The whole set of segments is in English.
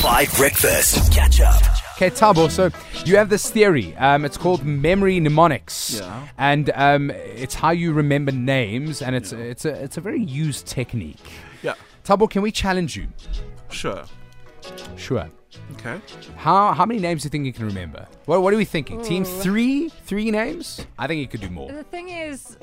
Five Breakfast. Catch up. Okay, Thabo, so you have this theory. Um, it's called memory mnemonics. Yeah. And um, it's how you remember names, and it's, it's, a, it's a very used technique. Yeah, Thabo, can we challenge you? sure. Sure. Okay. How how many names do you think you can remember? What, what are we thinking? Team three? Three names? I think you could do more. The thing is,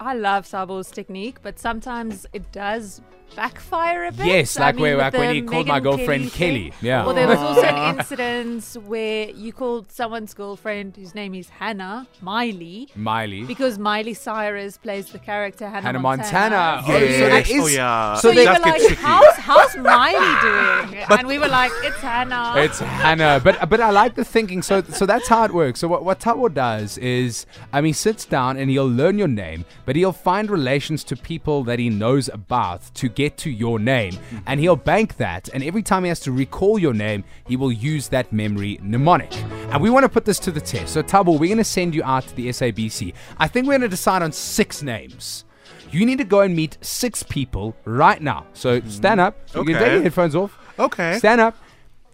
I love Thabo's technique, but sometimes it does backfire a bit. Yes, I like mean, where- like when the he called my girlfriend Kelly. Kelly. Yeah. Or there was also an incident where you called someone's girlfriend, whose name is Hannah, Miley, Miley. because Miley Cyrus plays the character Hannah, Hannah Montana. Montana. Oh, so there is- Oh, yeah. So So, they- you does were like, tricky. how's, how's Miley doing? and we were like, it's Hannah. It's Hannah, but but I like the thinking. So so that's how it works. So what what Thabo does is, um, he sits down and he'll learn your name, but he'll find relations to people that he knows about to get to your name, and he'll bank that. And every time he has to recall your name, he will use that memory mnemonic. And we want to put this to the test. So Thabo, we're going to send you out to the SABC. I think we're going to decide on six names. You need to go and meet six people right now. So stand up. So okay. You can take your headphones off. Okay. Stand up.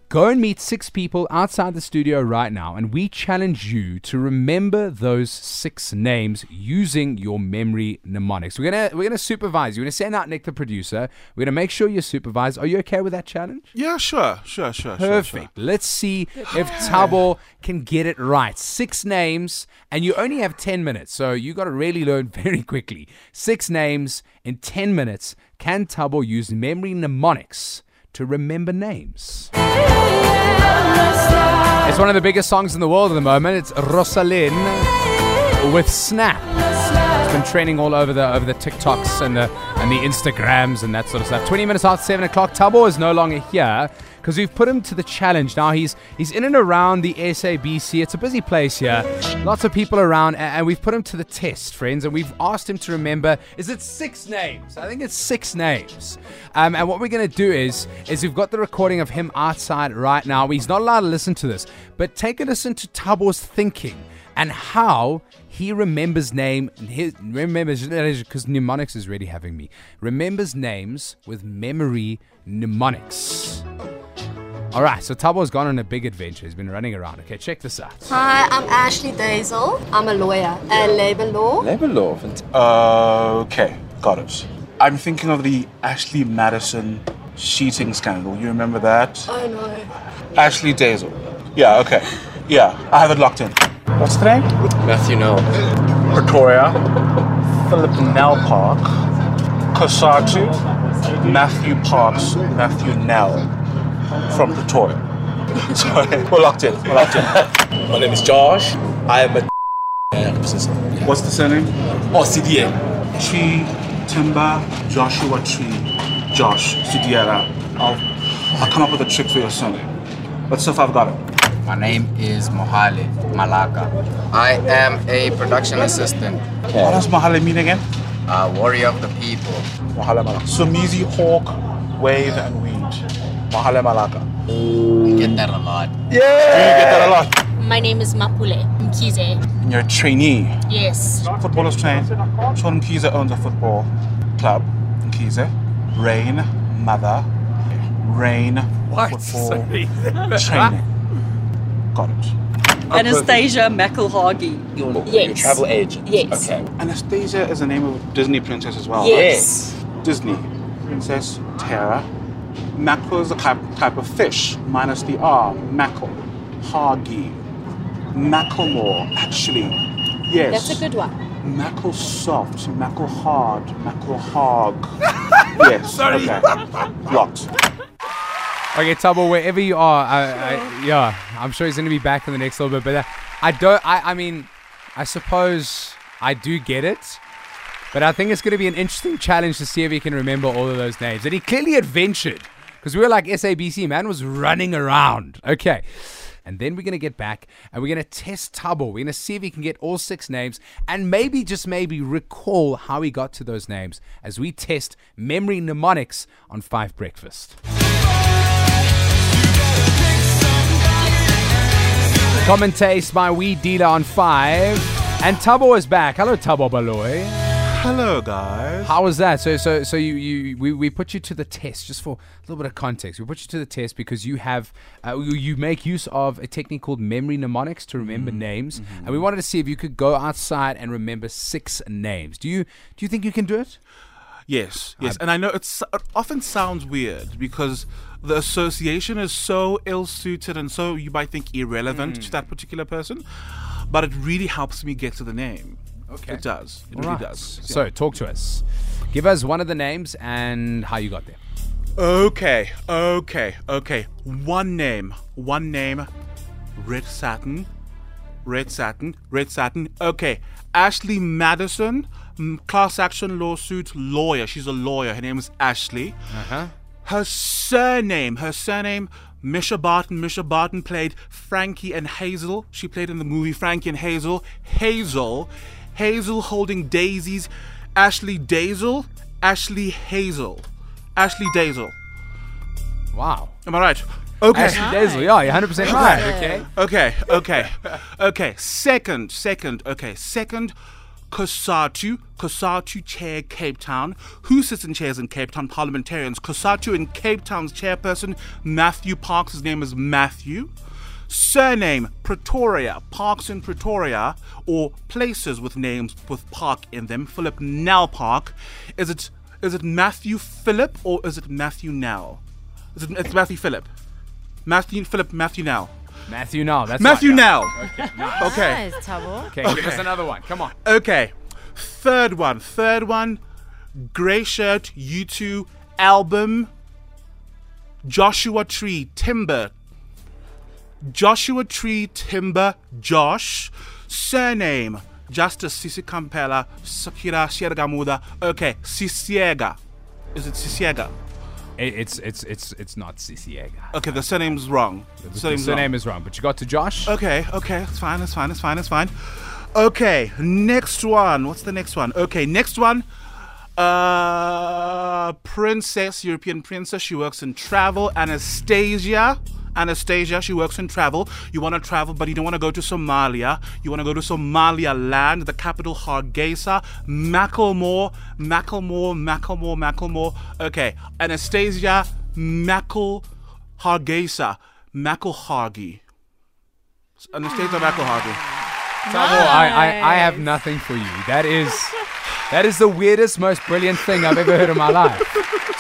Go and meet six people outside the studio right now, and we challenge you to remember those six names using your memory mnemonics. We're gonna we're gonna supervise you. We're gonna send out Nick, the producer. We're gonna make sure you're supervised. Are you okay with that challenge? Yeah, sure, sure, sure, sure, Perfect. Let's see if Thabo can get it right. Six names, and you only have 10 minutes, so you got to really learn very quickly. Six names in 10 minutes. Can Thabo use memory mnemonics to remember names? It's one of the biggest songs in the world at the moment. It's Rosa Linn with Snap. Been trending all over the over the TikToks and the and the Instagrams and that sort of stuff. 20 minutes after seven o'clock, Thabo is no longer here because we've put him to the challenge. Now he's he's in and around the SABC. It's a busy place here, lots of people around, and we've put him to the test, friends. And we've asked him to remember: is it six names? I think it's six names. Um, and what we're gonna do is is we've got the recording of him outside right now. He's not allowed to listen to this, but take a listen to Thabo's thinking and how he remembers name his remembers because mnemonics is really having me remembers names with memory mnemonics all right so Thabo's gone on a big adventure he's been running around okay check this out Hi, I'm Ashley Dazel. I'm a lawyer at Labour Law. Labor law. fant- uh, Okay, got it. I'm thinking of the Ashley Madison cheating scandal. You remember that? Oh no. Ashley Dazel. Yeah, okay. Yeah, I have it locked in. What's the name? Matthew Nell. Pretoria. Philip Nell Park. COSATU. Matthew Parks. Matthew Nell. From Pretoria. Sorry, we're locked in. We're locked in. My name is Josh. I am a What's the surname? Oh, CDA. Tree, Timber, Joshua Tree, Josh, Sudiera. I'll, I'll come up with a trick for your surname. Let's see if I've got it. My name is Mohale Malaka. I am a production assistant, What does Mahale mean again? a warrior of the people. Mahale Malaka. Somizi, Hawk, Wave, and Weed. Mahale Malaka. Get that a lot. Yeah! You get that a lot. My name is Mapule Mkize. And you're a trainee. Yes. Footballers train. Sean Mkize owns a football club in Mkize. Rain, mother. Rain, what? football training. Got it. Anastasia McElhaggy. Oh, yes. Travel agent. Yes. Okay. Anastasia is the name of a Disney princess as well. Yes. Disney. Princess Tara. Mackerel is a type, type of fish, minus the R. Mackerel. Hoggy. Macklemore, actually. Yes. That's a good one. Mackerel soft, mackerel hard, mackerel hog. yes. Sorry. Okay. Locked. Okay Thabo wherever you are I, I, yeah i'm sure he's gonna be back in the next little bit but uh, i don't I, I mean i suppose i do get it But I think it's going to be an interesting challenge to see if he can remember all of those names. And he clearly adventured because we were like SABC, man was running around. Okay. And then we're going to get back and we're going to test Thabo. We're going to see if he can get all six names and maybe, just maybe, recall how he got to those names as we test memory mnemonics on Five Breakfast. Commentates by Weed Dealer on Five. And Thabo is back. Hello, Thabo Baloy. Hello, guys. How was that? So, so, so you, you, we, we put you to the test just for a little bit of context. We put you to the test because you have, uh, you, make use of a technique called memory mnemonics to remember Mm-hmm. names, and we wanted to see if you could go outside and remember six names. Do you, do you think you can do it? Yes, yes, and I know it's, it often sounds weird because the association is so ill-suited and so you might think irrelevant Mm. to that particular person, but it really helps me get to the name. Okay. it does. It All really right. does. Yeah. So, talk to us. Give us one of the names and how you got there. Okay, okay, okay. One name, one name. Red Satin, Red Satin, Red Satin. Okay, Ashley Madison, mm, class action lawsuit lawyer. She's a lawyer. Her name is Ashley. Uh huh. Her surname, her surname, Mischa Barton. Mischa Barton played Frankie and Hazel. She played in the movie Frankie and Hazel. Hazel, Hazel holding daisies. Ashley Dazel, Ashley Hazel, Ashley Dazel. Wow. Am I right? Okay. Ashley Daisel, yeah, you're 100% right, okay? Okay, okay, okay. Second, second, okay. Second, COSATU, COSATU chair Cape Town. Who sits in chairs in Cape Town? Parliamentarians. COSATU in Cape Town's chairperson, Matthew Parks. His name is Matthew. Surname, Pretoria. Parks in Pretoria, or places with names with park in them. Philip Nell Park. Is it is it Matthew Philip or is it Matthew Nell? Is it, it's Matthew Philip. Matthew Philip Matthew Nell. Matthew Now. That's Matthew right, yeah. Nell. Okay, nice. Okay. Nice, Thabo. Okay, give us another one. Come on. Okay. Third one. Third one. Grey shirt. U2 album. Joshua Tree Timber. Joshua Tree Timber Josh. Surname. Justice Sisi Kampela. Sakira Sierra Siergamuda. Okay. Sisiega. Is it Sisiega? It, it's it's it's it's not Ciciega. Okay, the surname's wrong. The The surname's surname wrong. is wrong, but you got to Josh. Okay, okay, it's fine, it's fine, it's fine, it's fine. Okay, next one. What's the next one? Okay, next one. Uh, princess, European princess. She works in travel. Anastasia. Anastasia, she works in travel. You want to travel, but you don't want to go to Somalia. You want to go to Somalia land, the capital Hargeisa. Macklemore, Macklemore, Macklemore, Macklemore. Okay, Anastasia, Mackle, Hargeisa, Mackelhagi. Anastasia Mackelhagi. Thabo, I, I, I have nothing for you. That is that is the weirdest, most brilliant thing I've ever heard in my life.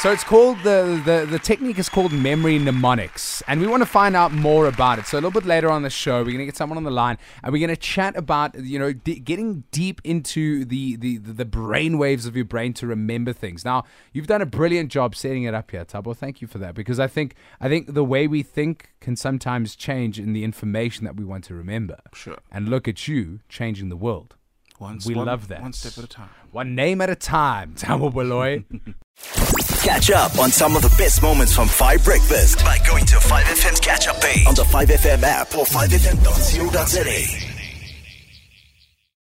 So it's called the, the the technique is called memory mnemonics, and we want to find out more about it. So a little bit later on the show, we're gonna get someone on the line, and we're gonna chat about you know d- getting deep into the the the brain waves of your brain to remember things. Now you've done a brilliant job setting it up here, Thabo. Thank you for that because I think I think the way we think can sometimes change in the information that we want to remember. Sure. And look at you changing the world. One, we one- love that. One step at a time. One name at a time, Thabo Baloy. Catch up on some of the best moments from 5 Breakfast by going to 5FM's catch up page on the 5FM app or 5FM.co.za.